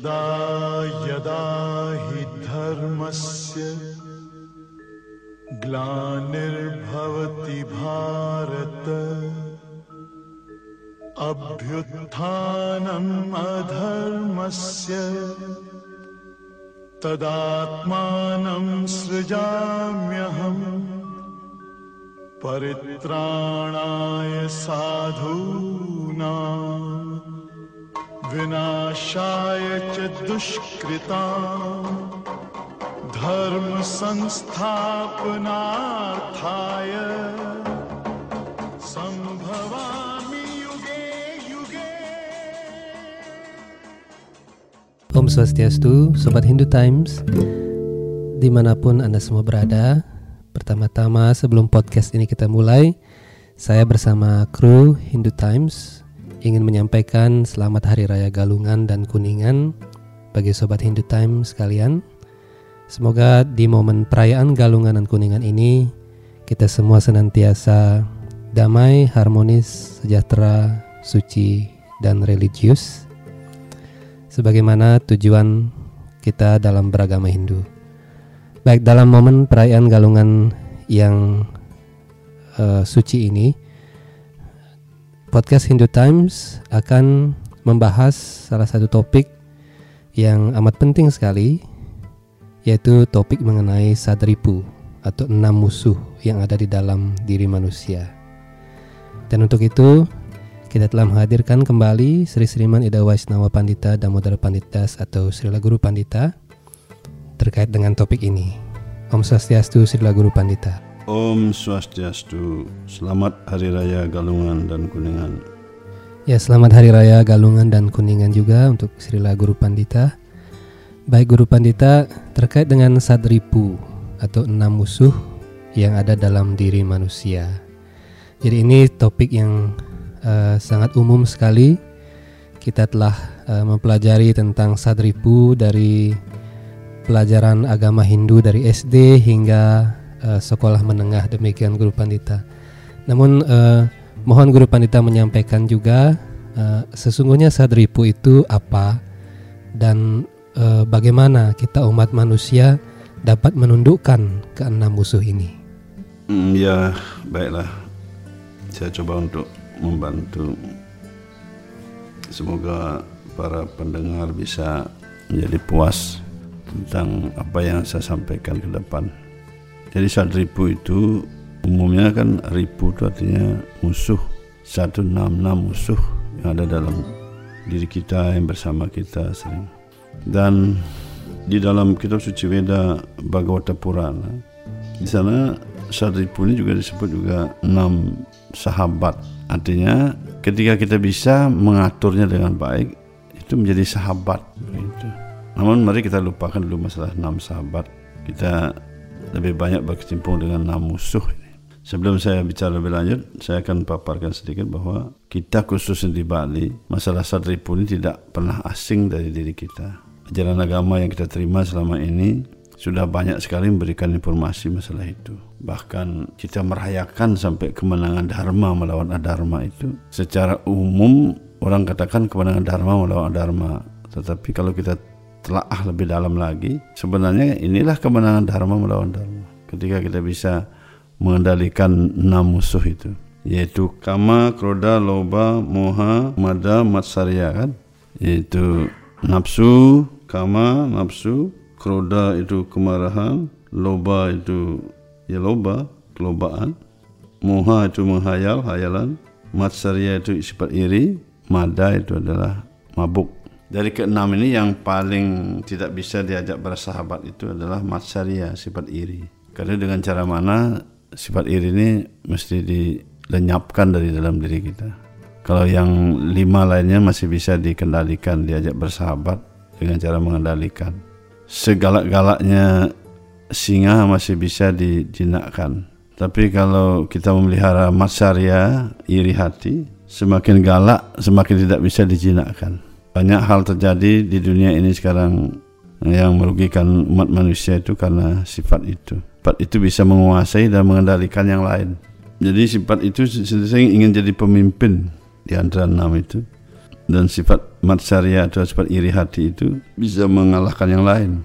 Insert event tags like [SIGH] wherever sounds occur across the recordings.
यदा यदा हि धर्मस्य ग्लानिर्भवति भारत अभ्युत्थानम् अधर्मस्य तदात्मानं सृजाम्यहम् परित्राणाय साधूनाम् विनाशाय च दुष्कृता धर्म संस्थापनार्थाय संभवामि युगे युगे Om Swastiastu, Sobat Hindu Times Dimanapun Anda semua berada Pertama-tama sebelum podcast ini kita mulai Saya bersama kru Hindu Times Ingin menyampaikan selamat Hari Raya Galungan dan Kuningan Bagi Sobat Hindu Times sekalian Semoga di momen perayaan Galungan dan Kuningan ini Kita semua senantiasa damai, harmonis, sejahtera, suci, dan religius sebagaimana tujuan kita dalam beragama Hindu. Baik dalam momen perayaan Galungan yang eh, suci ini, podcast Hindu Times akan membahas salah satu topik yang amat penting sekali, yaitu topik mengenai sadripu atau enam musuh yang ada di dalam diri manusia. Dan untuk itu, kita telah menghadirkan kembali Sri Sriman Ida Waisnawa Pandita Damodara Panditas atau Srila Guru Pandita terkait dengan topik ini. Om Swastiastu Srila Guru Pandita. Om Swastiastu, selamat Hari Raya Galungan dan Kuningan. Ya, selamat Hari Raya Galungan dan Kuningan juga untuk Srila Guru Pandita. Baik Guru Pandita, terkait dengan sadripu atau enam musuh yang ada dalam diri manusia. Jadi ini topik yang eh, sangat umum sekali. Kita telah eh, mempelajari tentang sadripu dari pelajaran agama Hindu dari SD hingga eh, sekolah menengah demikian Guru Pandita. Namun eh, mohon Guru Pandita menyampaikan juga eh, sesungguhnya sadripu itu apa dan eh, bagaimana kita umat manusia dapat menundukkan keenam musuh ini. Hmm, ya, baiklah. Saya coba untuk membantu. Semoga para pendengar bisa menjadi puas tentang apa yang saya sampaikan ke depan. Jadi sadripu itu umumnya kan ribu itu artinya musuh. Satu enam enam musuh yang ada dalam diri kita yang bersama kita sering. Dan di dalam kitab suci Weda Bhagavata Purana di sana sadripu ini juga disebut juga enam sahabat. Artinya ketika kita bisa mengaturnya dengan baik itu menjadi sahabat. Gitu. Namun mari kita lupakan dulu masalah enam sahabat. Kita lebih banyak berkecimpung dengan enam musuh ini. Sebelum saya bicara lebih lanjut, saya akan paparkan sedikit bahwa kita khususnya di Bali, masalah sadripu ini tidak pernah asing dari diri kita. Ajaran agama yang kita terima selama ini sudah banyak sekali memberikan informasi masalah itu. Bahkan kita merayakan sampai kemenangan Dharma melawan Adharma itu. Secara umum orang katakan kemenangan Dharma melawan Adharma. Tetapi kalau kita telaah lebih dalam lagi, sebenarnya inilah kemenangan Dharma melawan Dharma. Ketika kita bisa mengendalikan enam musuh itu, yaitu kama, kroda, loba, moha, mada, matsarya kan, yaitu nafsu, kama, nafsu, kroda itu kemarahan, loba itu ya loba, kelobaan, moha itu menghayal, hayalan, matsarya itu sifat iri, mada itu adalah mabuk. Dari keenam ini yang paling tidak bisa diajak bersahabat itu adalah matsarya, sifat iri. Karena dengan cara mana sifat iri ini mesti dilenyapkan dari dalam diri kita. Kalau yang lima lainnya masih bisa dikendalikan, diajak bersahabat dengan cara mengendalikan. Segalak-galaknya singa masih bisa dijinakkan. Tapi kalau kita memelihara matsarya, iri hati, semakin galak, semakin tidak bisa dijinakkan. Banyak hal terjadi di dunia ini sekarang yang merugikan umat manusia itu karena sifat itu. Sifat itu bisa menguasai dan mengendalikan yang lain. Jadi sifat itu saya ingin jadi pemimpin di antara enam itu. dan sifat matsarya atau sifat iri hati itu bisa mengalahkan yang lain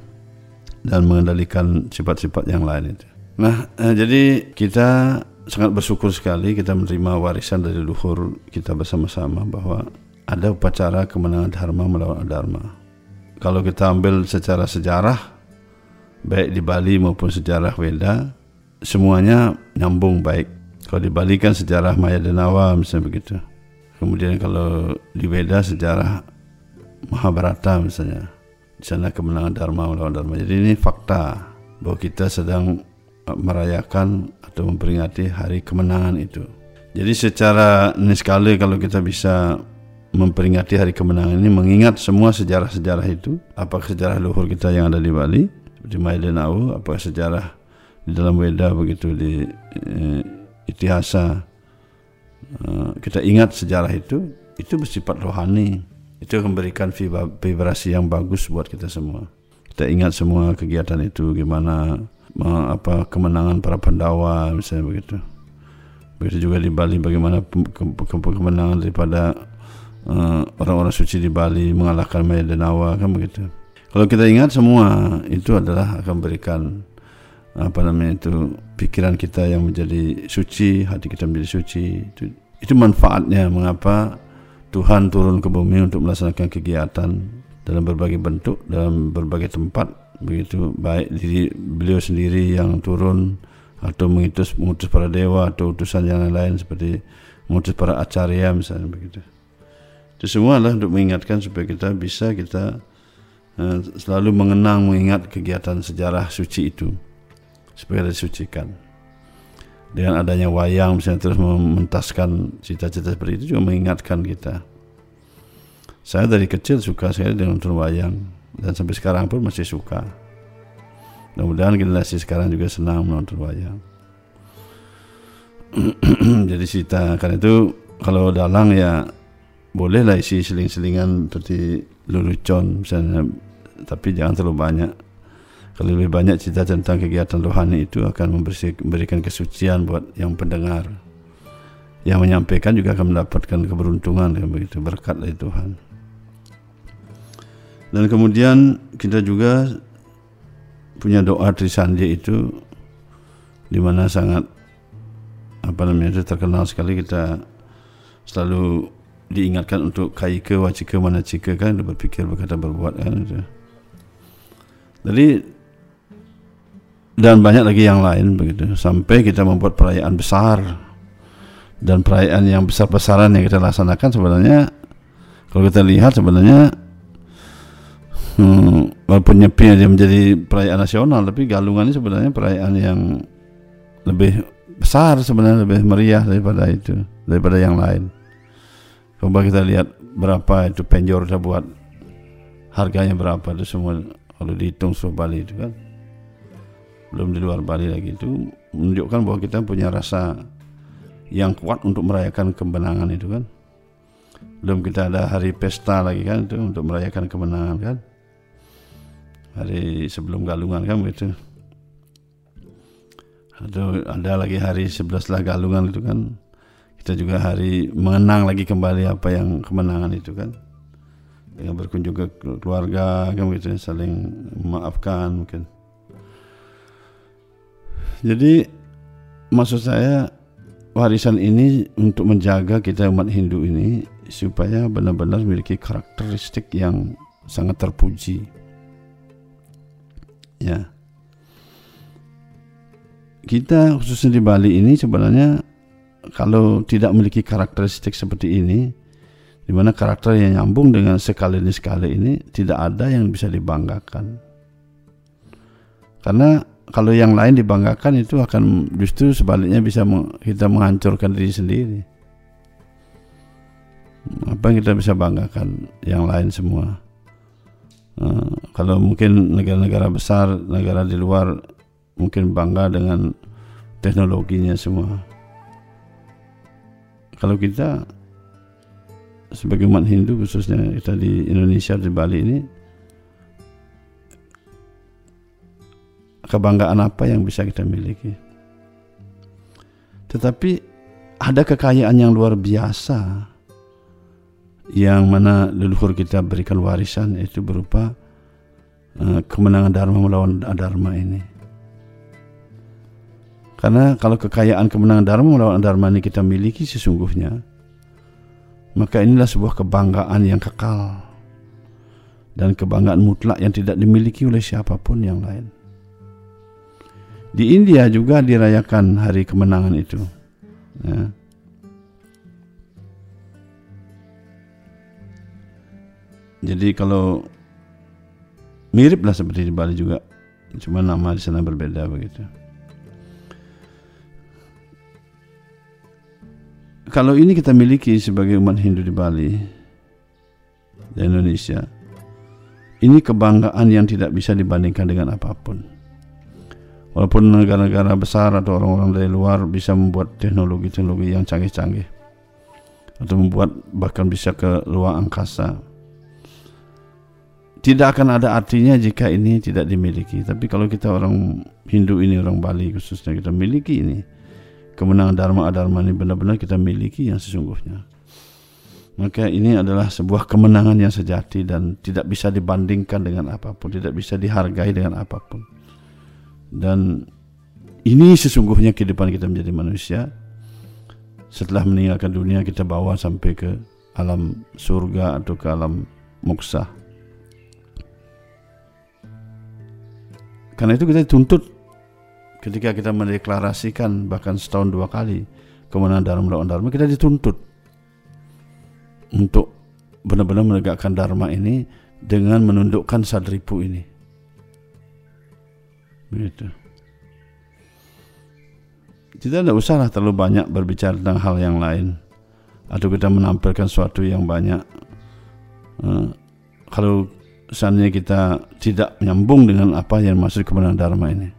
dan mengendalikan sifat-sifat yang lain itu. Nah, eh, jadi kita sangat bersyukur sekali kita menerima warisan dari luhur kita bersama-sama bahwa ada upacara kemenangan dharma melawan adharma. Kalau kita ambil secara sejarah baik di Bali maupun sejarah Weda semuanya nyambung baik. Kalau di Bali kan sejarah Maya Denawa misalnya begitu. Kemudian kalau di Weda sejarah Mahabharata misalnya. Di sana kemenangan Dharma melawan Dharma. Jadi ini fakta bahwa kita sedang merayakan atau memperingati hari kemenangan itu. Jadi secara niskale kalau kita bisa memperingati hari kemenangan ini mengingat semua sejarah-sejarah itu, apakah sejarah luhur kita yang ada di Bali seperti Maidenau, apakah sejarah di dalam Weda begitu di eh, Itihasa. Eh, kita ingat sejarah itu itu bersifat rohani. Itu memberikan vibrasi yang bagus buat kita semua. Kita ingat semua kegiatan itu gimana apa kemenangan para Pandawa misalnya begitu. Begitu juga di Bali bagaimana kemenangan daripada uh, orang-orang suci di Bali mengalahkan Maya Denawa kan begitu kalau kita ingat semua itu adalah akan berikan apa namanya itu pikiran kita yang menjadi suci, hati kita menjadi suci. Itu, itu manfaatnya mengapa Tuhan turun ke bumi untuk melaksanakan kegiatan dalam berbagai bentuk, dalam berbagai tempat, begitu baik diri beliau sendiri yang turun atau mengutus mengutus para dewa atau utusan yang lain seperti mengutus para acarya misalnya begitu. Itu semua adalah untuk mengingatkan supaya kita bisa kita uh, selalu mengenang mengingat kegiatan sejarah suci itu supaya disucikan. Dengan adanya wayang misalnya terus mementaskan cita-cita seperti itu juga mengingatkan kita. Saya dari kecil suka sekali dengan nonton wayang dan sampai sekarang pun masih suka. Mudah-mudahan generasi sekarang juga senang menonton wayang. [CLEARS THROAT] Jadi cita karena itu kalau dalang ya bolehlah isi seling-selingan seperti lelucon misalnya tapi jangan terlalu banyak kalau lebih banyak cerita tentang kegiatan rohani itu akan memberikan kesucian buat yang pendengar. Yang menyampaikan juga akan mendapatkan keberuntungan yang begitu berkat dari Tuhan. Dan kemudian kita juga punya doa Trisandi itu di mana sangat apa namanya itu terkenal sekali kita selalu diingatkan untuk kaike wacike manacike kan berpikir berkata berbuat kan itu. Jadi dan banyak lagi yang lain begitu. Sampai kita membuat perayaan besar. Dan perayaan yang besar-besaran yang kita laksanakan sebenarnya kalau kita lihat sebenarnya hmm, walaupun nyepi aja menjadi perayaan nasional tapi galungan ini sebenarnya perayaan yang lebih besar sebenarnya lebih meriah daripada itu daripada yang lain coba kita lihat berapa itu penjor kita buat. Harganya berapa itu semua. Kalau dihitung seluruh Bali itu kan. Belum di luar Bali lagi. Itu menunjukkan bahwa kita punya rasa yang kuat untuk merayakan kemenangan itu kan. Belum kita ada hari pesta lagi kan itu untuk merayakan kemenangan kan. Hari sebelum galungan kan begitu. Atau ada lagi hari 11 lah galungan itu kan kita juga hari mengenang lagi kembali apa yang kemenangan itu kan dengan berkunjung ke keluarga kan begitu saling memaafkan mungkin jadi maksud saya warisan ini untuk menjaga kita umat Hindu ini supaya benar-benar memiliki karakteristik yang sangat terpuji. Ya. Kita khususnya di Bali ini sebenarnya kalau tidak memiliki karakteristik seperti ini, di mana karakter yang nyambung dengan sekali ini sekali ini tidak ada yang bisa dibanggakan. Karena kalau yang lain dibanggakan itu akan justru sebaliknya bisa kita menghancurkan diri sendiri. Apa yang kita bisa banggakan yang lain semua? Uh, kalau mungkin negara-negara besar, negara di luar mungkin bangga dengan teknologinya semua. Kalau kita sebagai umat Hindu khususnya kita di Indonesia di Bali ini kebanggaan apa yang bisa kita miliki. Tetapi ada kekayaan yang luar biasa yang mana leluhur kita berikan warisan itu berupa uh, kemenangan dharma melawan adharma ini. Karena kalau kekayaan kemenangan dharma melawan adharma ini kita miliki sesungguhnya, maka inilah sebuah kebanggaan yang kekal dan kebanggaan mutlak yang tidak dimiliki oleh siapa pun yang lain. Di India juga dirayakan hari kemenangan itu. Ya. Jadi kalau mirip lah seperti di Bali juga, cuma nama di sana berbeda begitu. Kalau ini kita miliki sebagai umat Hindu di Bali dan Indonesia, ini kebanggaan yang tidak bisa dibandingkan dengan apa pun. Walaupun negara-negara besar atau orang-orang dari luar bisa membuat teknologi-teknologi yang canggih-canggih atau membuat bahkan bisa ke luar angkasa tidak akan ada artinya jika ini tidak dimiliki. Tapi kalau kita orang Hindu ini, orang Bali khususnya kita miliki ini, kemenangan Dharma Adharma ini benar-benar kita miliki yang sesungguhnya. Maka ini adalah sebuah kemenangan yang sejati dan tidak bisa dibandingkan dengan apa pun, tidak bisa dihargai dengan apa pun. Dan ini sesungguhnya kehidupan kita menjadi manusia. Setelah meninggalkan dunia kita bawa sampai ke alam surga atau ke alam moksa. Karena itu kita dituntut ketika kita mendeklarasikan bahkan setahun dua kali kemenangan dalam melawan dharma kita dituntut untuk benar-benar menegakkan dharma ini dengan menundukkan sadripu ini. Begitu. Kita tidak usahlah terlalu banyak berbicara tentang hal yang lain atau kita menampilkan sesuatu yang banyak. Uh, kalau seandainya kita tidak menyambung dengan apa yang masuk kebenaran dharma ini.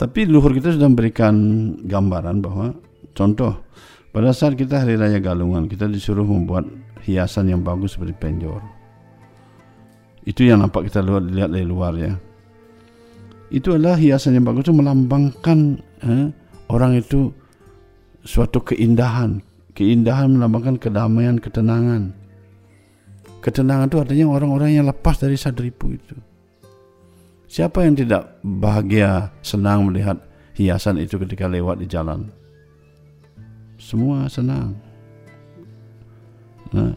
Tapi luhur kita sudah memberikan gambaran bahwa contoh pada saat kita hari raya Galungan kita disuruh membuat hiasan yang bagus seperti penjor. Itu yang nampak kita lihat dari luar ya. Itu adalah hiasan yang bagus itu melambangkan eh, orang itu suatu keindahan, keindahan melambangkan kedamaian, ketenangan. Ketenangan itu artinya orang-orang yang lepas dari sadripu itu. Siapa yang tidak bahagia, senang melihat hiasan itu ketika lewat di jalan? Semua senang. Nah,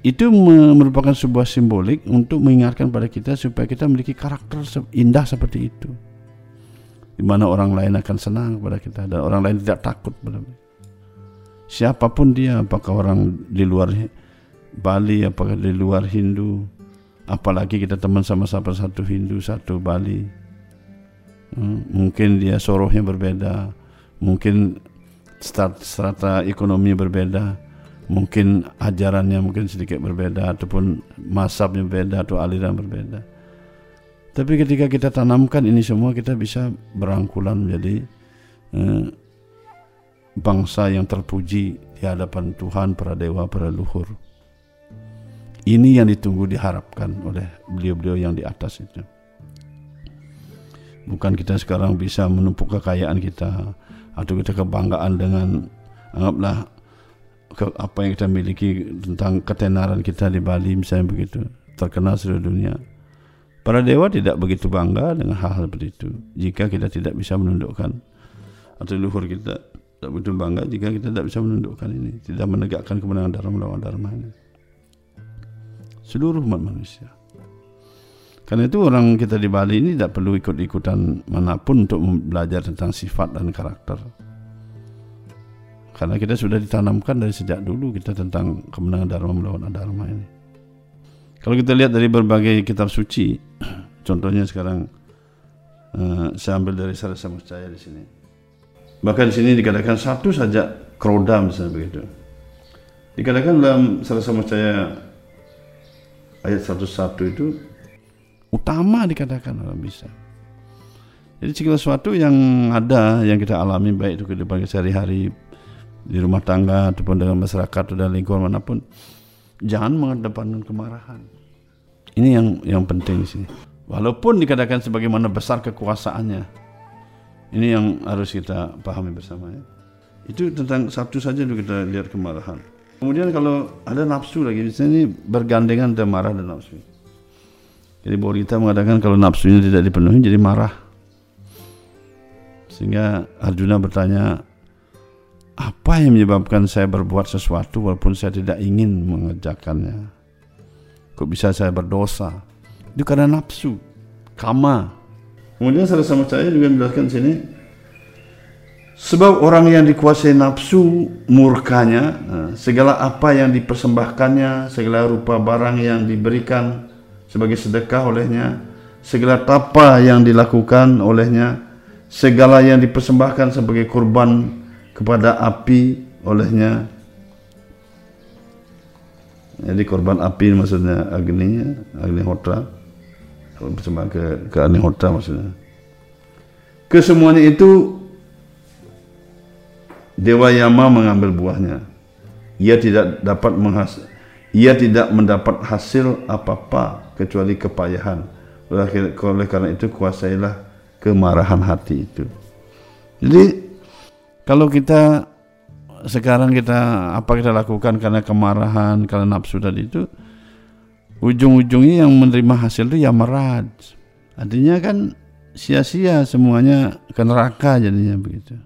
itu merupakan sebuah simbolik untuk mengingatkan pada kita supaya kita memiliki karakter indah seperti itu. Di mana orang lain akan senang kepada kita dan orang lain tidak takut pada Siapa pun dia, apakah orang di luar Bali apakah di luar Hindu apalagi kita teman sama-sama satu Hindu satu Bali. Hmm, mungkin dia sorohnya berbeda. Mungkin strata ekonomi berbeda. Mungkin ajarannya mungkin sedikit berbeda ataupun masabnya berbeda atau aliran berbeda. Tapi ketika kita tanamkan ini semua kita bisa berangkulan menjadi eh, bangsa yang terpuji di hadapan Tuhan para dewa para luhur ini yang ditunggu diharapkan oleh beliau-beliau yang di atas itu. Bukan kita sekarang bisa menumpuk kekayaan kita atau kita kebanggaan dengan anggaplah ke, apa yang kita miliki tentang ketenaran kita di Bali misalnya begitu terkenal seluruh dunia. Para dewa tidak begitu bangga dengan hal-hal seperti itu jika kita tidak bisa menundukkan atau luhur kita tidak begitu bangga jika kita tidak bisa menundukkan ini, tidak menegakkan kemenangan dharma melawan dharma ini seluruh umat manusia. Karena itu orang kita di Bali ini tidak perlu ikut-ikutan mana pun untuk belajar tentang sifat dan karakter. Karena kita sudah ditanamkan dari sejak dulu kita tentang kemenangan dharma melawan adharma ini. Kalau kita lihat dari berbagai kitab suci, [CLEARS THROAT] contohnya sekarang uh, saya ambil dari Muscaya di sini. Bahkan di sini dikatakan satu saja kroda misalnya begitu. Dikatakan dalam Muscaya ayat 101 itu utama dikatakan orang bisa. Jadi segala sesuatu yang ada yang kita alami baik itu kehidupan sehari-hari di rumah tangga ataupun dengan masyarakat dan lingkungan mana pun jangan mengedepankan kemarahan. Ini yang yang penting sih. Walaupun dikatakan sebagaimana besar kekuasaannya. Ini yang harus kita pahami bersama ya. Itu tentang satu saja kita lihat kemarahan. Kemudian kalau ada nafsu lagi, misalnya ini bergandengan antara marah dan nafsu. Jadi kita mengatakan kalau nafsunya tidak dipenuhi jadi marah. Sehingga Arjuna bertanya, apa yang menyebabkan saya berbuat sesuatu walaupun saya tidak ingin mengerjakannya? Kok bisa saya berdosa? Itu karena nafsu, kama. Kemudian salah sama saya juga menjelaskan sini, sebab orang yang dikuasai nafsu murkanya, nah, segala apa yang dipersembahkannya, segala rupa barang yang diberikan sebagai sedekah olehnya, segala tapa yang dilakukan olehnya, segala yang dipersembahkan sebagai kurban kepada api olehnya. Jadi korban api maksudnya agninya, agni hotra. Bersama ke ke agni hotra maksudnya. Kesemuanya itu Dewa Yama mengambil buahnya. Ia tidak dapat menghas ia tidak mendapat hasil apa-apa kecuali kepayahan. Oleh, oleh karena itu kuasailah kemarahan hati itu. Jadi kalau kita sekarang kita apa kita lakukan karena kemarahan, karena nafsu tadi itu ujung-ujungnya yang menerima hasil itu ya meraj. Artinya kan sia-sia semuanya ke neraka jadinya begitu.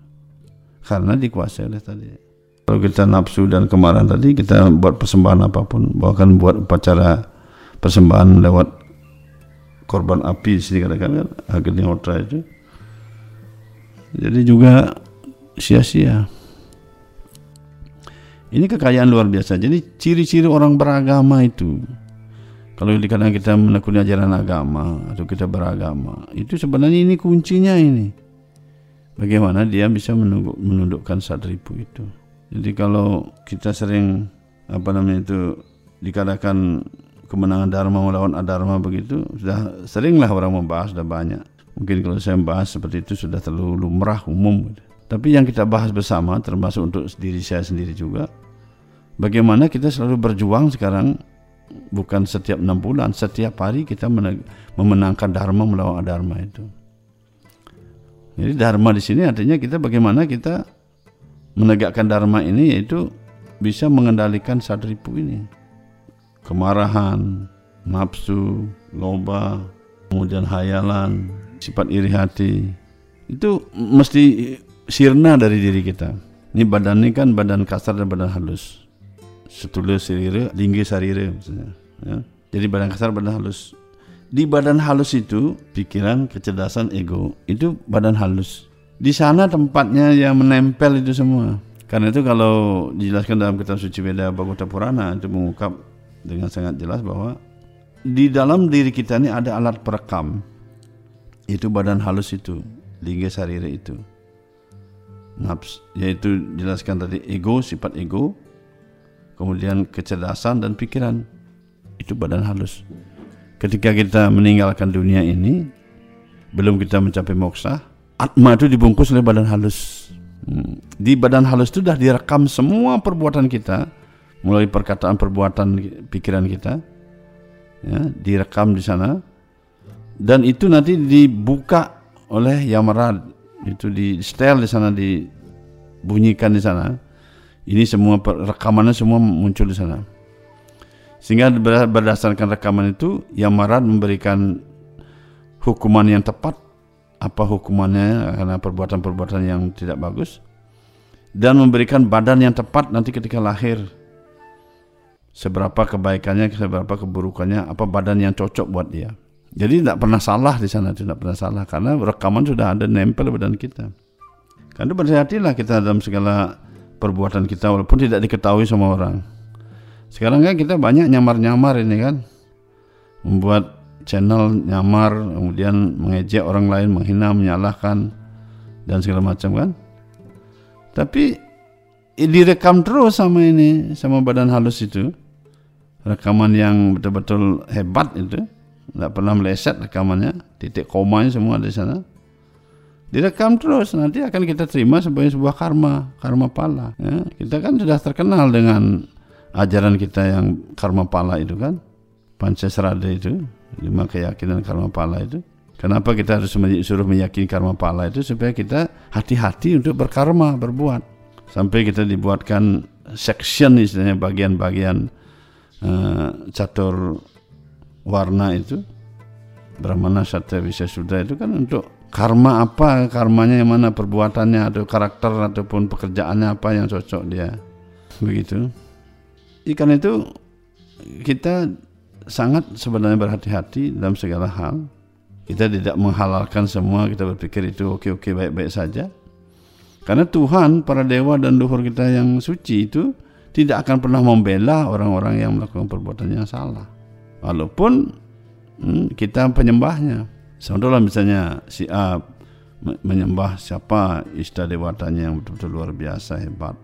Karena dikuasai oleh tadi. Kalau kita nafsu dan kemarahan tadi kita buat persembahan apa pun, bahkan buat upacara persembahan lewat korban api sini katakan kan Agni Hotra itu. Jadi juga sia-sia. Ini kekayaan luar biasa. Jadi ciri-ciri orang beragama itu kalau dikatakan kita menekuni ajaran agama atau kita beragama, itu sebenarnya ini kuncinya ini. Bagaimana dia bisa menundukkan sadripu itu. Jadi kalau kita sering apa namanya itu dikatakan kemenangan dharma melawan adharma begitu, sudah seringlah orang membahas sudah banyak. Mungkin kalau saya membahas seperti itu sudah terlalu lumrah umum. Gitu. Tapi yang kita bahas bersama termasuk untuk diri saya sendiri juga bagaimana kita selalu berjuang sekarang bukan setiap enam bulan setiap hari kita memenangkan dharma melawan adharma itu jadi dharma di sini artinya kita bagaimana kita menegakkan dharma ini yaitu bisa mengendalikan sadripu ini kemarahan nafsu loba kemudian hayalan sifat iri hati itu mesti sirna dari diri kita. Ini badan ini kan badan kasar dan badan halus. Setulus sirire, linggi sarire maksudnya. Ya. Jadi badan kasar, badan halus. Di badan halus itu pikiran, kecerdasan, ego itu badan halus. Di sana tempatnya yang menempel itu semua. Karena itu kalau dijelaskan dalam kitab suci Veda Bhagavata Purana itu mengungkap dengan sangat jelas bahwa di dalam diri kita ini ada alat perekam. Itu badan halus itu, lingga sarire itu nafs yaitu jelaskan tadi ego sifat ego kemudian kecerdasan dan pikiran itu badan halus ketika kita meninggalkan dunia ini belum kita mencapai moksa atma itu dibungkus oleh badan halus. Hmm. di badan halus itu sudah direkam semua perbuatan kita mulai perkataan perbuatan pikiran kita ya direkam di sana. Dan itu nanti dibuka oleh yamarad itu di setel di sana dibunyikan di sana. Ini semua rekamannya semua muncul di sana sehingga berdasarkan rekaman itu yang marah memberikan hukuman yang tepat. Apa hukumannya? Karena perbuatan-perbuatan yang tidak bagus. Dan memberikan badan yang tepat nanti ketika lahir. Seberapa kebaikannya seberapa keburukannya apa badan yang cocok buat dia. Jadi tidak pernah salah di sana, tidak pernah salah. Karena rekaman sudah ada nempel badan kita. Karena berhati-hatilah kita dalam segala perbuatan kita walaupun tidak diketahui sama orang. Sekarang kan kita banyak nyamar-nyamar ini kan. Membuat channel nyamar, kemudian mengejek orang lain, menghina, menyalahkan dan segala macam kan. Tapi direkam terus sama ini, sama badan halus itu. Rekaman yang betul-betul hebat itu tidak pernah meleset rekamannya titik komanya semua ada di sana direkam terus nanti akan kita terima sebagai sebuah karma karma pala ya. kita kan sudah terkenal dengan ajaran kita yang karma pala itu kan pancasrada itu lima keyakinan karma pala itu. Kenapa kita harus suruh meyakini karma pala itu? Supaya kita hati-hati untuk berkarma berbuat. Sampai kita dibuatkan section istilahnya bagian-bagian eh, catur warna itu. Brahmana Satya Wisya Sudra itu kan untuk karma apa karmanya yang mana perbuatannya atau karakter ataupun pekerjaannya apa yang cocok dia. Begitu ikan itu kita sangat sebenarnya berhati-hati dalam segala hal kita tidak menghalalkan semua kita berpikir itu oke-oke baik-baik saja karena Tuhan para dewa dan luhur kita yang suci itu tidak akan pernah membela orang-orang yang melakukan perbuatan yang salah walaupun hmm, kita penyembahnya. Contohlah misalnya si A menyembah siapa istilah dewatanya yang betul-betul luar biasa hebat.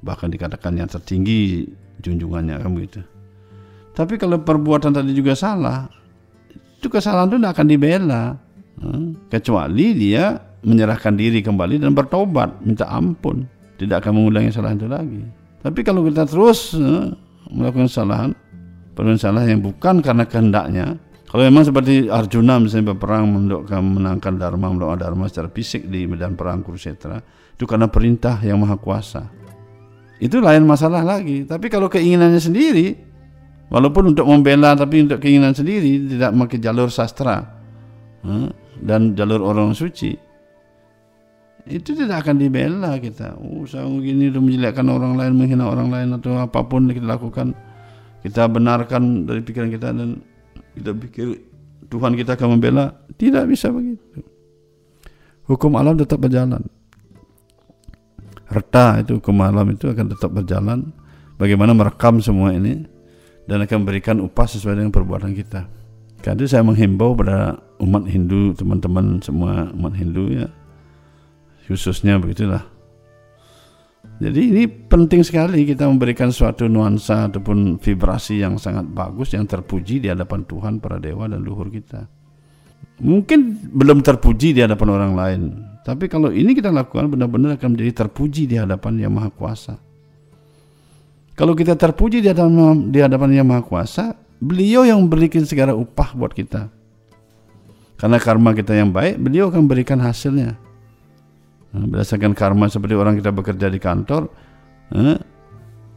Bahkan dikatakan yang tertinggi junjungannya kan begitu. Tapi kalau perbuatan tadi juga salah, itu kesalahan itu tidak akan dibela. Hmm, kecuali dia menyerahkan diri kembali dan bertobat, minta ampun, tidak akan mengulangi kesalahan itu lagi. Tapi kalau kita terus hmm, melakukan kesalahan, perbuatan salah yang bukan karena kehendaknya. Kalau memang seperti Arjuna misalnya berperang untuk menangkan Dharma, melawan Dharma secara fisik di medan perang Kurukshetra, itu karena perintah yang maha kuasa. Itu lain masalah lagi. Tapi kalau keinginannya sendiri, walaupun untuk membela tapi untuk keinginan sendiri tidak memakai jalur sastra dan jalur orang suci, itu tidak akan dibela kita. Oh, saya begini itu menjelekkan orang lain, menghina orang lain atau apa pun kita lakukan kita benarkan dari pikiran kita dan kita pikir Tuhan kita akan membela tidak bisa begitu hukum alam tetap berjalan reta itu hukum alam itu akan tetap berjalan. Bagaimana merekam semua ini dan akan memberikan upah sesuai dengan perbuatan kita. Karena itu saya menghimbau pada umat Hindu teman-teman semua umat Hindu ya. Khususnya begitulah. Jadi ini penting sekali kita memberikan suatu nuansa ataupun vibrasi yang sangat bagus yang terpuji di hadapan Tuhan para dewa dan luhur kita. Mungkin belum terpuji di hadapan orang lain, tapi kalau ini kita lakukan benar-benar akan menjadi terpuji di hadapan Yang Maha Kuasa. Kalau kita terpuji di hadapan, di hadapan Yang Maha Kuasa, beliau yang memberikan segala upah buat kita. Karena karma kita yang baik, beliau akan berikan hasilnya. Nah, berdasarkan karma seperti orang kita bekerja di kantor eh,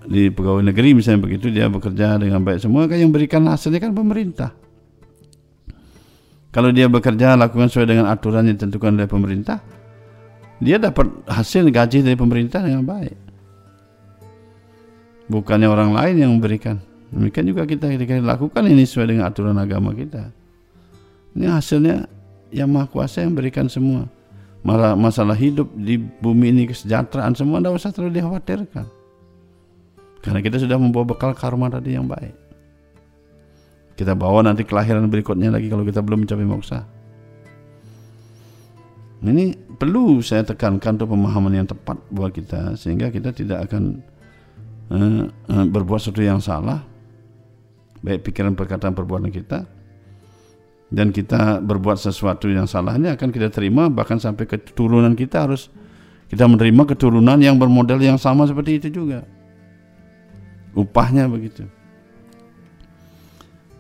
di pegawai negeri misalnya begitu dia bekerja dengan baik semua kan yang berikan hasilnya kan pemerintah kalau dia bekerja lakukan sesuai dengan aturan yang ditentukan oleh pemerintah dia dapat hasil gaji dari pemerintah dengan baik. Bukannya orang lain yang memberikan. Demikian juga kita ketika lakukan ini sesuai dengan aturan agama kita. Ini hasilnya yang maha kuasa yang berikan semua. Malah masalah hidup di bumi ini kesejahteraan semua tidak usah terlalu dikhawatirkan. Karena kita sudah membawa bekal karma tadi yang baik. Kita bawa nanti kelahiran berikutnya lagi kalau kita belum mencapai moksa ini perlu saya tekankan untuk pemahaman yang tepat buat kita sehingga kita tidak akan uh, uh, berbuat sesuatu yang salah. Baik pikiran perkataan perbuatan kita. Dan kita berbuat sesuatu yang salahnya akan kita terima bahkan sampai keturunan kita harus kita menerima keturunan yang bermodel yang sama seperti itu juga. Upahnya begitu.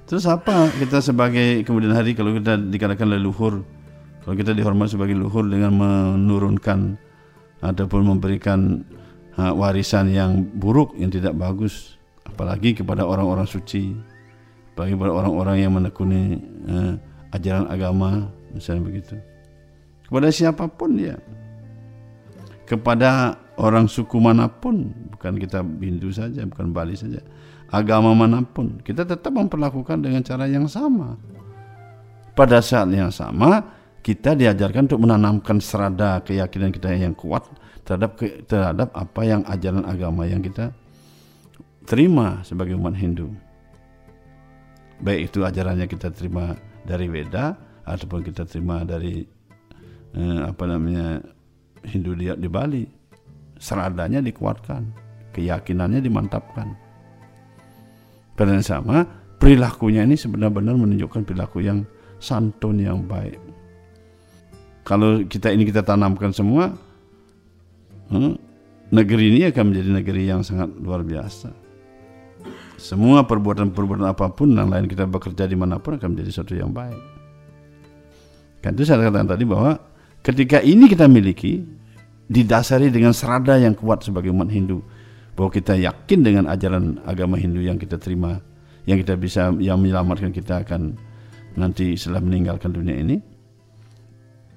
Terus apa kita sebagai kemudian hari kalau kita dikatakan leluhur kalau kita dihormat sebagai leluhur dengan menurunkan ataupun memberikan warisan yang buruk yang tidak bagus apalagi kepada orang-orang suci bagi orang-orang yang menekuni eh, ajaran agama misalnya begitu. Kepada siapa pun dia. Kepada orang suku mana pun bukan kita Hindu saja bukan Bali saja agama mana pun kita tetap memperlakukan dengan cara yang sama. Pada saat yang sama kita diajarkan untuk menanamkan serada keyakinan kita yang kuat terhadap terhadap apa yang ajaran agama yang kita terima sebagai umat Hindu. Baik itu ajarannya kita terima dari Weda ataupun kita terima dari eh, apa namanya Hindu di, di Bali seradanya dikuatkan keyakinannya dimantapkan. Pada yang sama perilakunya ini sebenarnya menunjukkan perilaku yang santun yang baik kalau kita ini kita tanamkan semua hmm, negeri ini akan menjadi negeri yang sangat luar biasa semua perbuatan-perbuatan apa pun yang lain kita bekerja di mana pun akan menjadi sesuatu yang baik. Kan itu saya katakan tadi bahwa ketika ini kita miliki didasari dengan serada yang kuat sebagai umat Hindu, bahwa kita yakin dengan ajaran agama Hindu yang kita terima, yang kita bisa yang menyelamatkan kita akan nanti setelah meninggalkan dunia ini.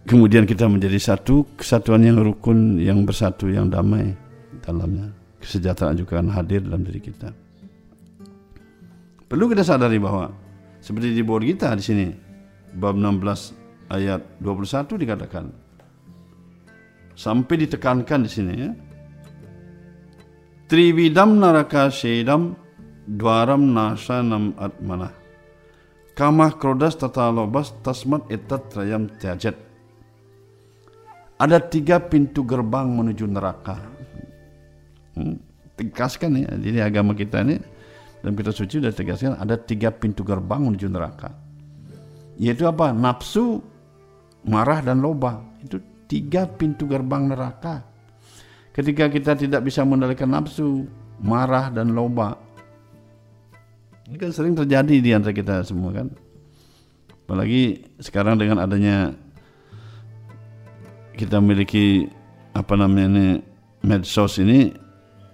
Kemudian kita menjadi satu kesatuan yang rukun, yang bersatu, yang damai dalamnya. Kesejahteraan juga akan hadir dalam diri kita. Perlu kita sadari bahwa seperti di bawah kita di sini bab 16 ayat 21 dikatakan sampai ditekankan di sini ya. Trividam naraka shedam dwaram nasanam atmana. Kamah krodas tata lobas tasmat etat trayam tiajet. Ada tiga pintu gerbang menuju neraka. Hmm, tegaskan ya, jadi agama kita ini dalam kitab suci sudah tegaskan ada tiga pintu gerbang menuju neraka. Yaitu apa? Nafsu, marah dan loba. Itu tiga pintu gerbang neraka. Ketika kita tidak bisa mengendalikan nafsu, marah dan loba. Ini kan sering terjadi di antara kita semua kan. Apalagi sekarang dengan adanya kita memiliki apa namanya medsos ini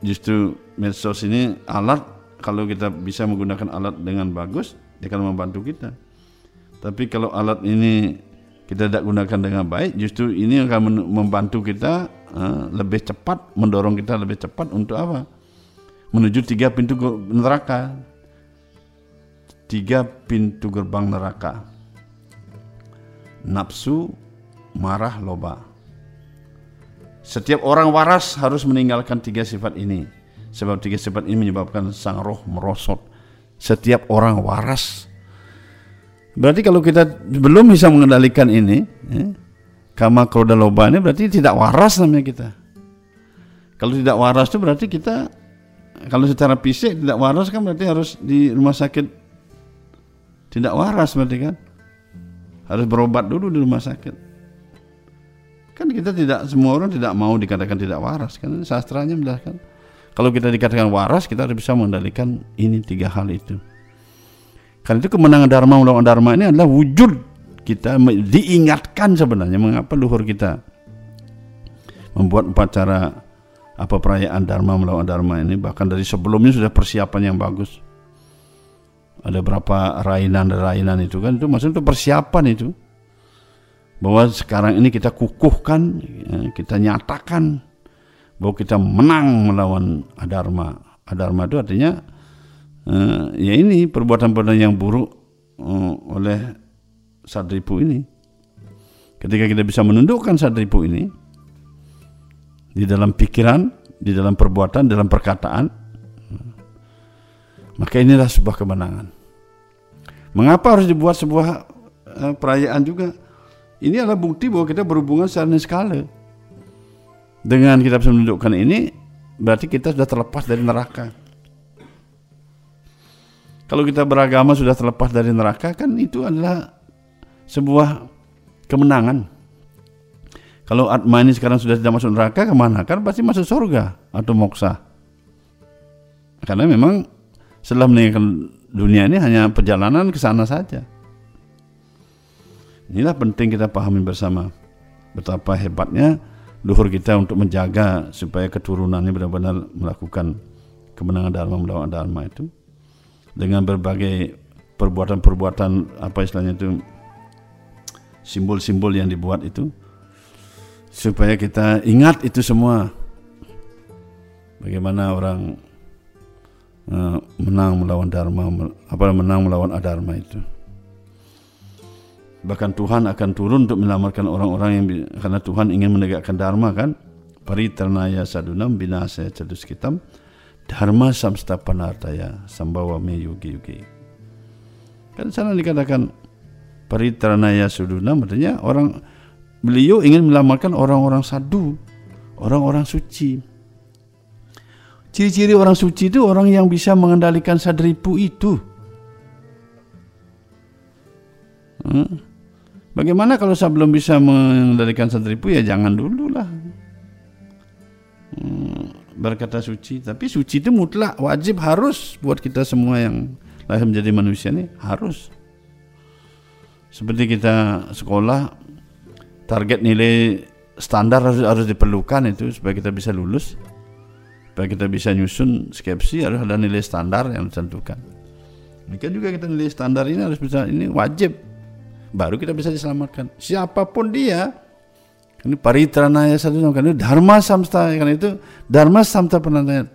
justru medsos ini alat kalau kita bisa menggunakan alat dengan bagus dia akan membantu kita. Tapi kalau alat ini kita tidak gunakan dengan baik justru ini akan membantu kita uh, lebih cepat mendorong kita lebih cepat untuk apa? Menuju tiga pintu neraka. Tiga pintu gerbang neraka. Nafsu marah loba setiap orang waras harus meninggalkan tiga sifat ini. Sebab tiga sifat ini menyebabkan sang roh merosot. Setiap orang waras. Berarti kalau kita belum bisa mengendalikan ini, ya, kama kroda loba ini berarti tidak waras namanya kita. Kalau tidak waras itu berarti kita, kalau secara fisik tidak waras kan berarti harus di rumah sakit tidak waras berarti kan. Harus berobat dulu di rumah sakit. Kan kita tidak semua orang tidak mau dikatakan tidak waras kan sastranya menjelaskan. Kalau kita dikatakan waras kita harus bisa mengendalikan ini tiga hal itu. Karena itu kemenangan dharma melawan dharma ini adalah wujud kita diingatkan sebenarnya mengapa luhur kita membuat upacara apa perayaan dharma melawan dharma ini bahkan dari sebelumnya sudah persiapan yang bagus. Ada berapa rainan-rainan itu kan itu maksudnya itu persiapan itu bahwa sekarang ini kita kukuhkan, ya, kita nyatakan bahwa kita menang melawan adharma. Adharma itu artinya eh, ya ini perbuatan-perbuatan yang buruk eh, oleh sadripu ini. Ketika kita bisa menundukkan sadripu ini di dalam pikiran, di dalam perbuatan, dalam perkataan, maka inilah sebuah kemenangan. Mengapa harus dibuat sebuah eh, perayaan juga? Ini adalah bukti bahwa kita berhubungan secara niskala. Dengan kita bisa menunjukkan ini, berarti kita sudah terlepas dari neraka. Kalau kita beragama sudah terlepas dari neraka, kan itu adalah sebuah kemenangan. Kalau Atma ini sekarang sudah tidak masuk neraka, ke mana? Kan pasti masuk surga atau moksa. Karena memang setelah meninggalkan dunia ini hanya perjalanan ke sana saja. Inilah penting kita pahami bersama betapa hebatnya luhur kita untuk menjaga supaya keturunannya benar-benar melakukan kemenangan dharma melawan dharma itu. Dengan berbagai perbuatan-perbuatan apa istilahnya itu simbol-simbol yang dibuat itu supaya kita ingat itu semua. Bagaimana orang eh, menang melawan dharma apa menang melawan adharma itu bahkan Tuhan akan turun untuk menyelamatkan orang-orang yang karena Tuhan ingin menegakkan dharma kan? Pariternaya sadunam binasaya cedus kitam dharma samsta panartaya sambawa me yugi yugi. Kan sana dikatakan pariternaya sadunam artinya orang beliau ingin menyelamatkan orang-orang sadu orang-orang suci. Ciri-ciri orang suci itu orang yang bisa mengendalikan sadripu itu. Hmm. Bagaimana kalau saya belum bisa mengendalikan sadripu ya jangan dulu lah. Hmm, berkata suci. Tapi suci itu mutlak wajib harus buat kita semua yang lahir menjadi manusia ini harus. Seperti kita sekolah target nilai standar harus, harus diperlukan itu supaya kita bisa lulus. Supaya kita bisa nyusun skepsi harus ada nilai standar yang ditentukan. Demikian juga kita nilai standar ini harus bisa ini wajib baru kita bisa diselamatkan. Siapa pun dia ini paritranaya satu karena itu dharma samsta karena itu dharma samsta penandanya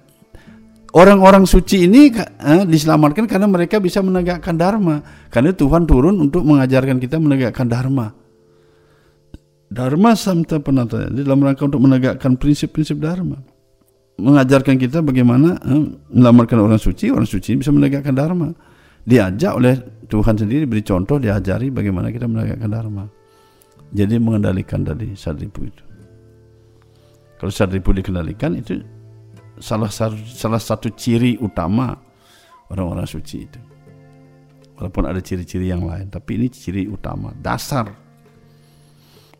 orang-orang suci ini eh, diselamatkan karena mereka bisa menegakkan dharma. Karena Tuhan turun untuk mengajarkan kita menegakkan dharma. Dharma samta penandanya dalam rangka untuk menegakkan prinsip-prinsip dharma. Mengajarkan kita bagaimana eh, menyelamatkan orang suci orang suci bisa menegakkan dharma diajak oleh Tuhan sendiri beri contoh diajari bagaimana kita menegakkan dharma jadi mengendalikan dari sadripu itu. Kalau sadripu dikendalikan itu salah satu, salah satu ciri utama orang-orang suci itu. Walaupun ada ciri-ciri yang lain, tapi ini ciri utama, dasar.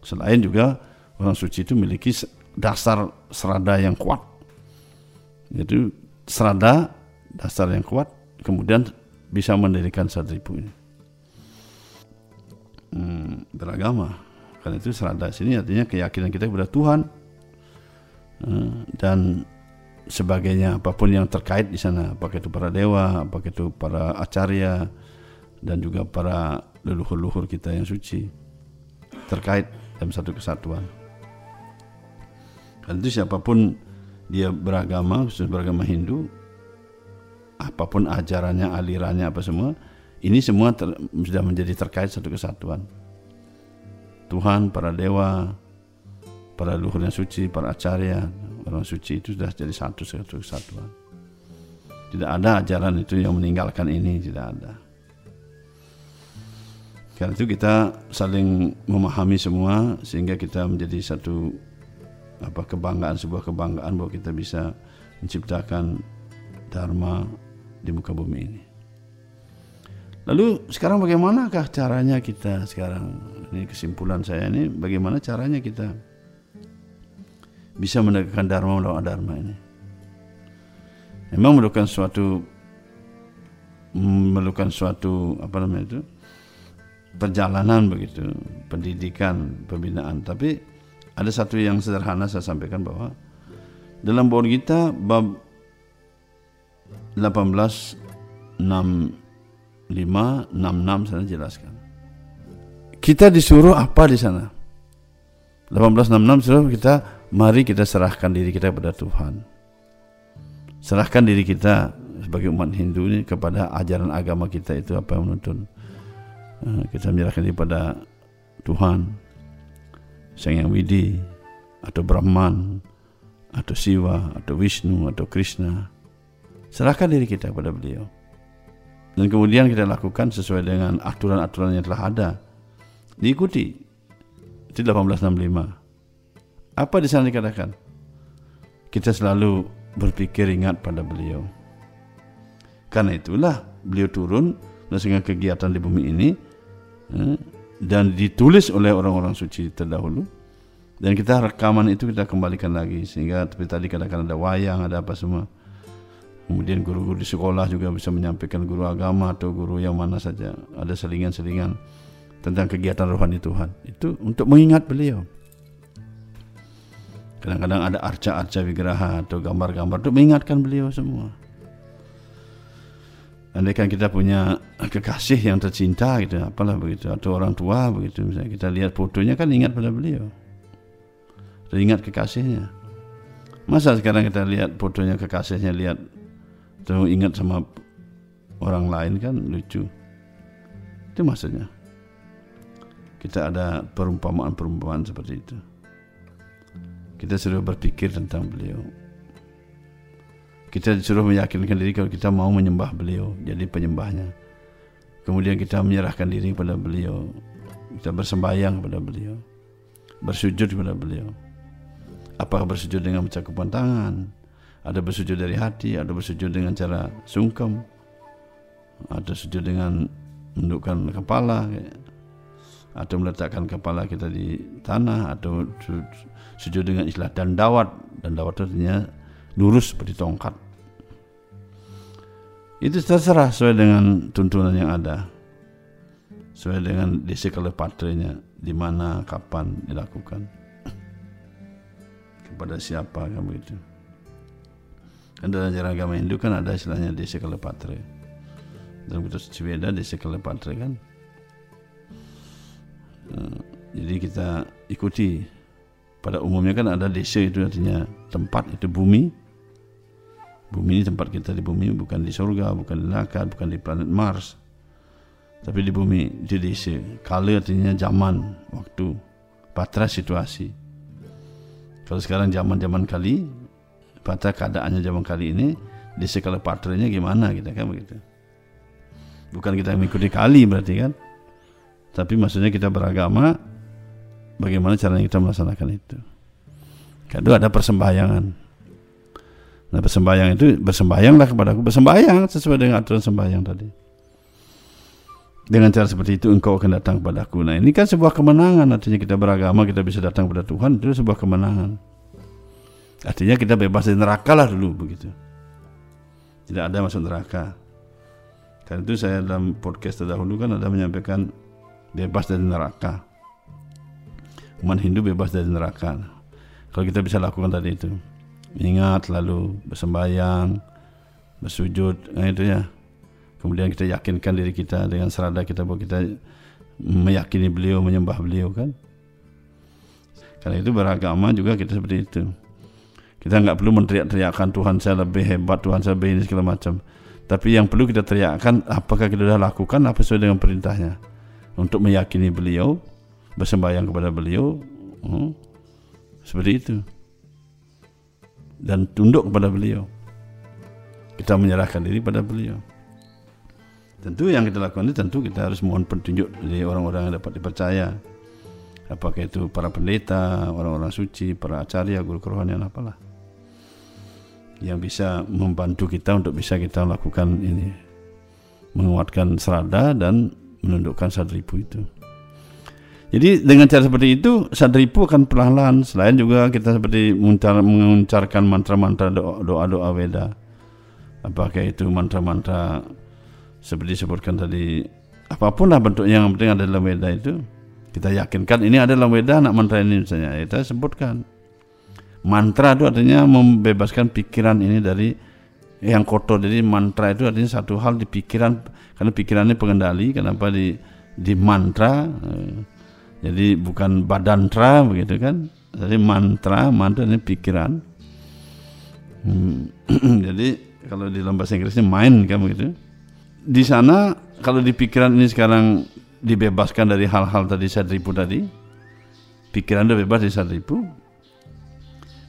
Selain juga orang suci itu memiliki dasar serada yang kuat. Itu serada dasar yang kuat, kemudian bisa mendirikan sadripu ini. Hmm, beragama. Karena itu serada sini artinya keyakinan kita kepada Tuhan. Eh, dan sebagainya apa pun yang terkait di sana apakah itu para dewa apakah itu para acarya dan juga para leluhur-leluhur kita yang suci terkait dalam satu kesatuan. Karena itu siapa pun dia beragama khusus beragama Hindu apa pun ajarannya alirannya apa semua ini semua ter, sudah menjadi terkait satu kesatuan Tuhan, para dewa, para leluhur yang suci, para acarya, orang suci itu sudah jadi satu satu kesatuan. Tidak ada ajaran itu yang meninggalkan ini, tidak ada. Karena itu kita saling memahami semua sehingga kita menjadi satu apa kebanggaan sebuah kebanggaan bahwa kita bisa menciptakan dharma di muka bumi ini. Lalu sekarang bagaimanakah caranya kita sekarang? Ini kesimpulan saya ini bagaimana caranya kita bisa menegakkan dharma melawan dharma ini. Memang memerlukan suatu memerlukan suatu apa namanya itu perjalanan begitu, pendidikan, pembinaan. Tapi ada satu yang sederhana saya sampaikan bahwa dalam bawah kita bab 18 6 5, 6, 6 saya jelaskan. Kita disuruh apa di sana? 1866 suruh kita mari kita serahkan diri kita kepada Tuhan. Serahkan diri kita sebagai umat Hindu ini kepada ajaran agama kita itu apa yang menuntun. Eh, kita menyerahkan diri pada Tuhan, Sang Yang Widi, atau Brahman, atau Siwa, atau Wisnu, atau Krishna. Serahkan diri kita kepada beliau. Dan kemudian kita lakukan sesuai dengan aturan-aturan yang telah ada. Diikuti. Itu 1865 apa di sana dikatakan? Kita selalu berpikir ingat pada beliau. Karena itulah beliau turun dengan kegiatan di bumi ini eh, dan ditulis oleh orang-orang suci terdahulu. Dan kita rekaman itu kita kembalikan lagi sehingga seperti tadi katakan ada wayang ada apa semua Kemudian guru-guru di sekolah juga bisa menyampaikan guru agama atau guru yang mana saja ada selingan-selingan tentang kegiatan rohani Tuhan. Itu untuk mengingat beliau. Kadang-kadang ada arca-arca wigraha atau gambar-gambar untuk mengingatkan beliau semua. Andaikan kita punya kekasih yang tercinta gitu, apalah begitu, atau orang tua begitu, misalnya kita lihat fotonya kan ingat pada beliau, ingat kekasihnya. Masa sekarang kita lihat fotonya kekasihnya, lihat atau ingat sama orang lain kan lucu. Itu maksudnya. Kita ada perumpamaan-perumpamaan seperti itu. Kita sudah berpikir tentang beliau. Kita disuruh meyakinkan diri kalau kita mau menyembah beliau jadi penyembahnya. Kemudian kita menyerahkan diri kepada beliau. Kita bersembahyang kepada beliau. Bersujud kepada beliau. Apakah bersujud dengan mencakupan tangan ada bersujud dari hati, ada bersujud dengan cara sungkem, ada sujud dengan menundukkan kepala, atau meletakkan kepala kita di tanah, atau sujud dengan istilah dan dawat, dan dawat artinya lurus seperti tongkat. Itu terserah sesuai dengan tuntunan yang ada, sesuai dengan desikale patrenya, di mana, kapan dilakukan, [CLEARS THROAT] kepada siapa kamu itu. Kan dalam ajaran agama Hindu kan ada istilahnya desa kalepatra. Dalam kitab suci Weda desa kalepatra kan. Eh, jadi kita ikuti. Pada umumnya kan ada desa itu artinya tempat itu bumi. Bumi ini tempat kita di bumi bukan di surga, bukan di neraka, bukan di planet Mars. Tapi di bumi di desa. Kala artinya zaman, waktu, patra situasi. Kalau sekarang zaman-zaman kali, pada keadaannya zaman kali ini, di skala patranya gimana kita kan begitu. Bukan kita mengikuti kali berarti kan. Tapi maksudnya kita beragama, bagaimana caranya kita melaksanakan itu. Kedua ada persembahyangan. Nah persembahyang itu bersembahyanglah kepadaku bersembahyang sesuai dengan aturan sembahyang tadi. Dengan cara seperti itu engkau akan datang kepadaku. Nah ini kan sebuah kemenangan artinya kita beragama kita bisa datang kepada Tuhan itu sebuah kemenangan. Artinya kita bebas dari neraka lah dulu begitu. Tidak ada masuk neraka. Karena itu saya dalam podcast terdahulu kan ada menyampaikan bebas dari neraka. Umat Hindu bebas dari neraka. Kalau kita bisa lakukan tadi itu, ingat lalu bersembahyang, bersujud, nah itu ya. Kemudian kita yakinkan diri kita dengan serada kita bahwa kita meyakini beliau, menyembah beliau kan. Karena itu beragama juga kita seperti itu. Kita nggak perlu menteriak-teriakkan Tuhan saya lebih hebat, Tuhan saya lebih ini segala macam. Tapi yang perlu kita teriakkan apakah kita sudah lakukan apa sesuai dengan perintahnya untuk meyakini beliau, bersembahyang kepada beliau, hmm, seperti itu. Dan tunduk kepada beliau. Kita menyerahkan diri pada beliau. Tentu yang kita lakukan ini tentu kita harus mohon petunjuk dari orang-orang yang dapat dipercaya. Apakah itu para pendeta, orang-orang suci, para acarya, guru kerohanian apalah. Yang bisa membantu kita untuk bisa kita lakukan ini. Menguatkan serada dan menundukkan sadripu itu. Jadi dengan cara seperti itu sadripu akan perlahan selain juga kita seperti mengucapkan mantra-mantra doa-doa Weda. Apakah itu mantra-mantra seperti disebutkan tadi apa pun lah bentuknya yang penting ada dalam Weda itu kita yakinkan ini ada dalam Weda anak mantra ini misalnya kita sebutkan mantra itu artinya membebaskan pikiran ini dari yang kotor. Jadi mantra itu artinya satu hal di pikiran karena pikirannya pengendali kenapa di di mantra eh, jadi bukan badan tra begitu kan? Jadi mantra mantra ini pikiran. Hmm, [CLEARS THROAT] jadi kalau di dalam bahasa Inggrisnya main kan begitu? Di sana kalau di pikiran ini sekarang dibebaskan dari hal-hal tadi sadripu tadi pikiran udah bebas dari sadripu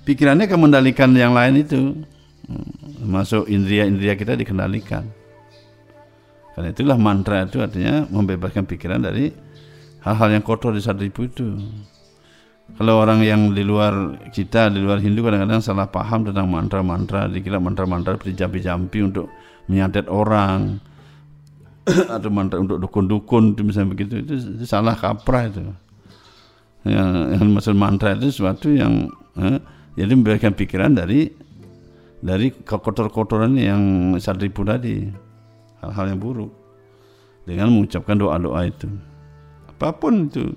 pikirannya akan mengendalikan yang lain itu. Masuk indria-indria kita dikendalikan. Karena itulah mantra itu artinya membebaskan pikiran dari hal-hal yang kotor di sadripu itu. Kalau orang yang di luar kita di luar Hindu kadang-kadang salah paham tentang mantra-mantra dikira mantra-mantra seperti jampi-jampi untuk menyantet orang [COUGHS] atau mantra untuk dukun-dukun itu misalnya begitu itu, itu salah kaprah itu. Yang, yang maksud mantra itu sesuatu yang eh, jadi memberikan pikiran dari dari kotor-kotoran yang sadripu tadi hal-hal yang buruk dengan mengucapkan doa-doa itu apa pun itu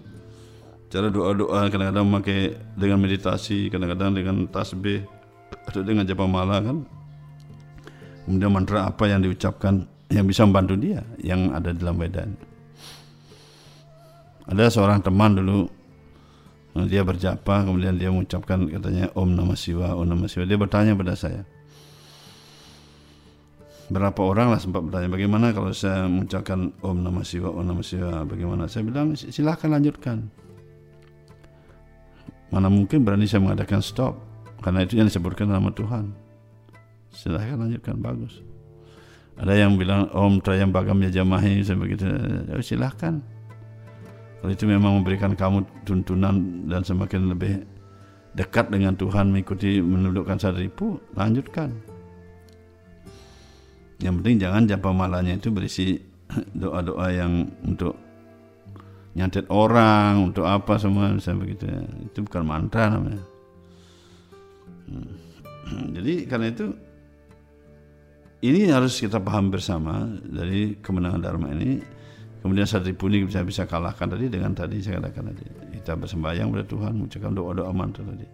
cara doa-doa kadang-kadang memakai dengan meditasi kadang-kadang dengan tasbih atau dengan japa mala kan kemudian mantra apa yang diucapkan yang bisa membantu dia yang ada dalam badan. Ada seorang teman dulu dia berjapa kemudian dia mengucapkan katanya Om Namah Siwa Om Namah Siwa. Dia bertanya pada saya. Berapa orang lah sempat bertanya bagaimana kalau saya mengucapkan Om Namah Siwa Om Namah Siwa? Bagaimana? Saya bilang silahkan lanjutkan. Mana mungkin berani saya mengadakan stop. Karena itu yang disebutkan nama Tuhan. Silahkan lanjutkan bagus. Ada yang bilang Om Trayambagam Yajamahi saya begitu. Ya, silahkan. Kalau itu memang memberikan kamu tuntunan dan semakin lebih dekat dengan Tuhan mengikuti menundukkan sadaripu, lanjutkan. Yang penting jangan japa malanya itu berisi [CLEARS THROAT] doa-doa yang untuk nyantet orang, untuk apa semua misalnya begitu. Itu bukan mantra namanya. Hmm. [CLEARS THROAT] Jadi karena itu ini harus kita paham bersama dari kemenangan Dharma ini. Kemudian Satri Puni bisa bisa kalahkan tadi dengan tadi saya katakan tadi kita bersembahyang pada Tuhan mengucapkan doa-doa mantra tadi.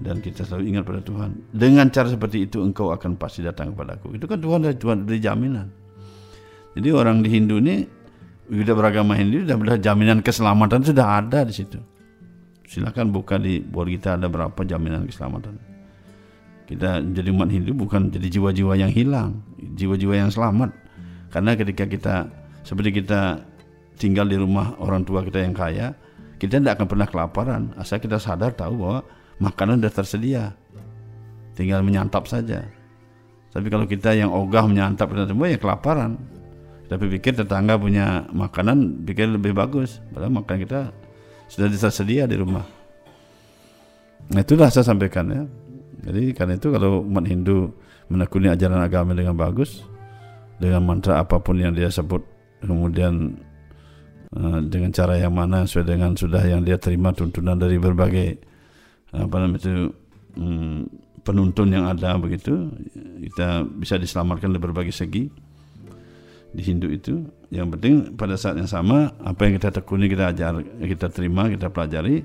dan kita selalu ingat pada Tuhan. Dengan cara seperti itu engkau akan pasti datang kepadaku. Itu kan Tuhan dari Tuhan beri jaminan. Jadi orang di Hindu ini sudah beragama Hindu sudah ada jaminan keselamatan sudah ada di situ. Silakan buka di board kita ada berapa jaminan keselamatan. Kita jadi umat Hindu bukan jadi jiwa-jiwa yang hilang, jiwa-jiwa yang selamat. Karena ketika kita seperti kita tinggal di rumah orang tua kita yang kaya, kita tidak akan pernah kelaparan asal kita sadar tahu bahwa makanan sudah tersedia. Tinggal menyantap saja. Tapi kalau kita yang ogah menyantap dan semua ya kelaparan. Tapi pikir tetangga punya makanan, pikir lebih bagus. Padahal makan kita sudah tersedia di rumah. Nah itulah saya sampaikan ya. Jadi karena itu kalau umat Hindu menekuni ajaran agama dengan bagus, dengan mantra apa pun yang dia sebut, kemudian uh, dengan cara yang mana sesuai dengan sudah yang dia terima tuntunan dari berbagai apa namanya itu um, penuntun yang ada begitu, kita bisa diselamatkan dari berbagai segi di Hindu itu. Yang penting pada saat yang sama apa yang kita tekuni kita ajar, kita terima, kita pelajari.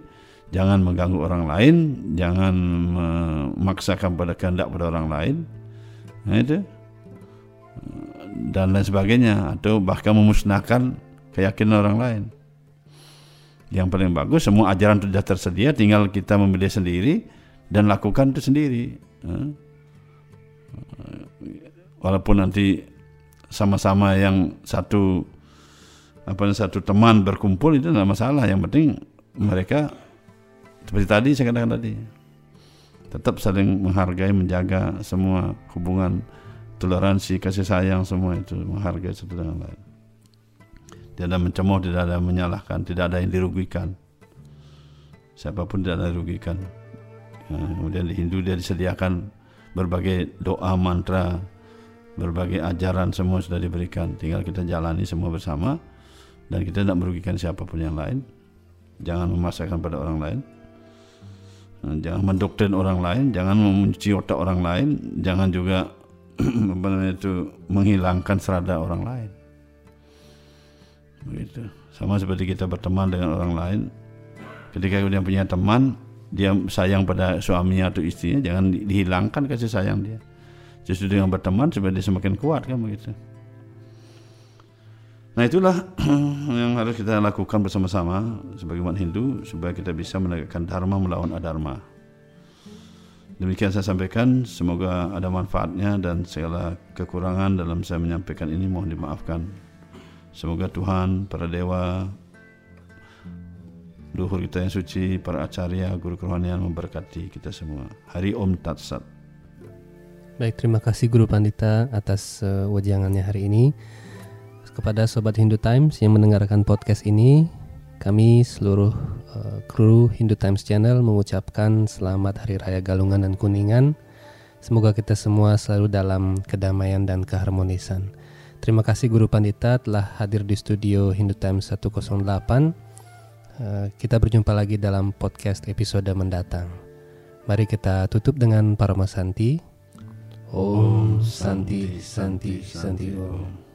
Jangan mengganggu orang lain, jangan memaksakan pada kehendak pada orang lain, nah itu dan lain sebagainya atau bahkan memusnahkan keyakinan orang lain. Yang paling bagus semua ajaran sudah tersedia, tinggal kita memilih sendiri dan lakukan itu sendiri. Walaupun nanti sama-sama yang satu apa satu teman berkumpul itu tidak masalah. Yang penting mereka seperti tadi saya katakan tadi tetap saling menghargai menjaga semua hubungan toleransi kasih sayang semua itu menghargai satu dengan lain. Tidak ada mencemooh tidak ada menyalahkan tidak ada yang dirugikan. Siapa pun tidak ada yang dirugikan. Ya, kemudian di Hindu dia disediakan berbagai doa mantra berbagai ajaran semua sudah diberikan. Tinggal kita jalani semua bersama dan kita tidak merugikan siapa pun yang lain. Jangan memaksakan pada orang lain. Jangan mendoktrin orang lain, jangan mengunci otak orang lain, jangan juga [CLEARS THROAT] apa namanya itu menghilangkan serada orang lain. Begitu. Sama seperti kita berteman dengan orang lain, ketika dia punya teman, dia sayang pada suaminya atau istrinya, jangan dihilangkan kasih sayang dia. Justru dengan berteman supaya dia semakin kuat kan begitu. Nah itulah [CLEARS THROAT] yang harus kita lakukan bersama-sama sebagai umat Hindu supaya kita bisa menegakkan dharma melawan adharma. Demikian saya sampaikan, semoga ada manfaatnya dan segala kekurangan dalam saya menyampaikan ini mohon dimaafkan. Semoga Tuhan, para dewa, luhur kita yang suci, para acarya, guru kerohanian memberkati kita semua. Hari Om Tat Sat. Baik, terima kasih Guru Pandita atas uh, wajangannya hari ini. Kepada Sobat Hindu Times yang mendengarkan podcast ini, kami seluruh uh, kru Hindu Times Channel mengucapkan selamat Hari Raya Galungan dan Kuningan. Semoga kita semua selalu dalam kedamaian dan keharmonisan. Terima kasih Guru Pandita telah hadir di studio Hindu Times 108. Uh, kita berjumpa lagi dalam podcast episode mendatang. Mari kita tutup dengan Paramasanti. Om Santi Santi Santi Om.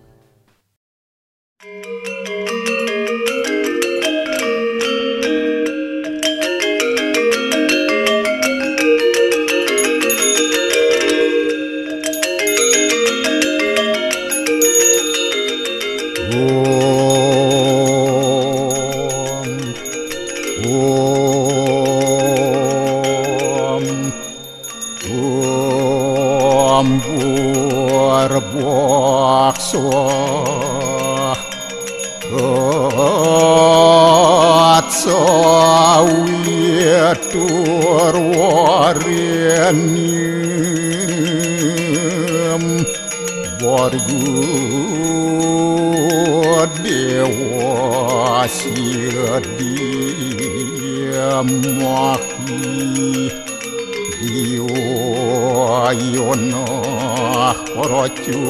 莫说 отца уетороренем боргу дева сиадемахи Iono ratyu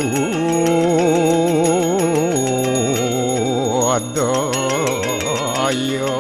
adaya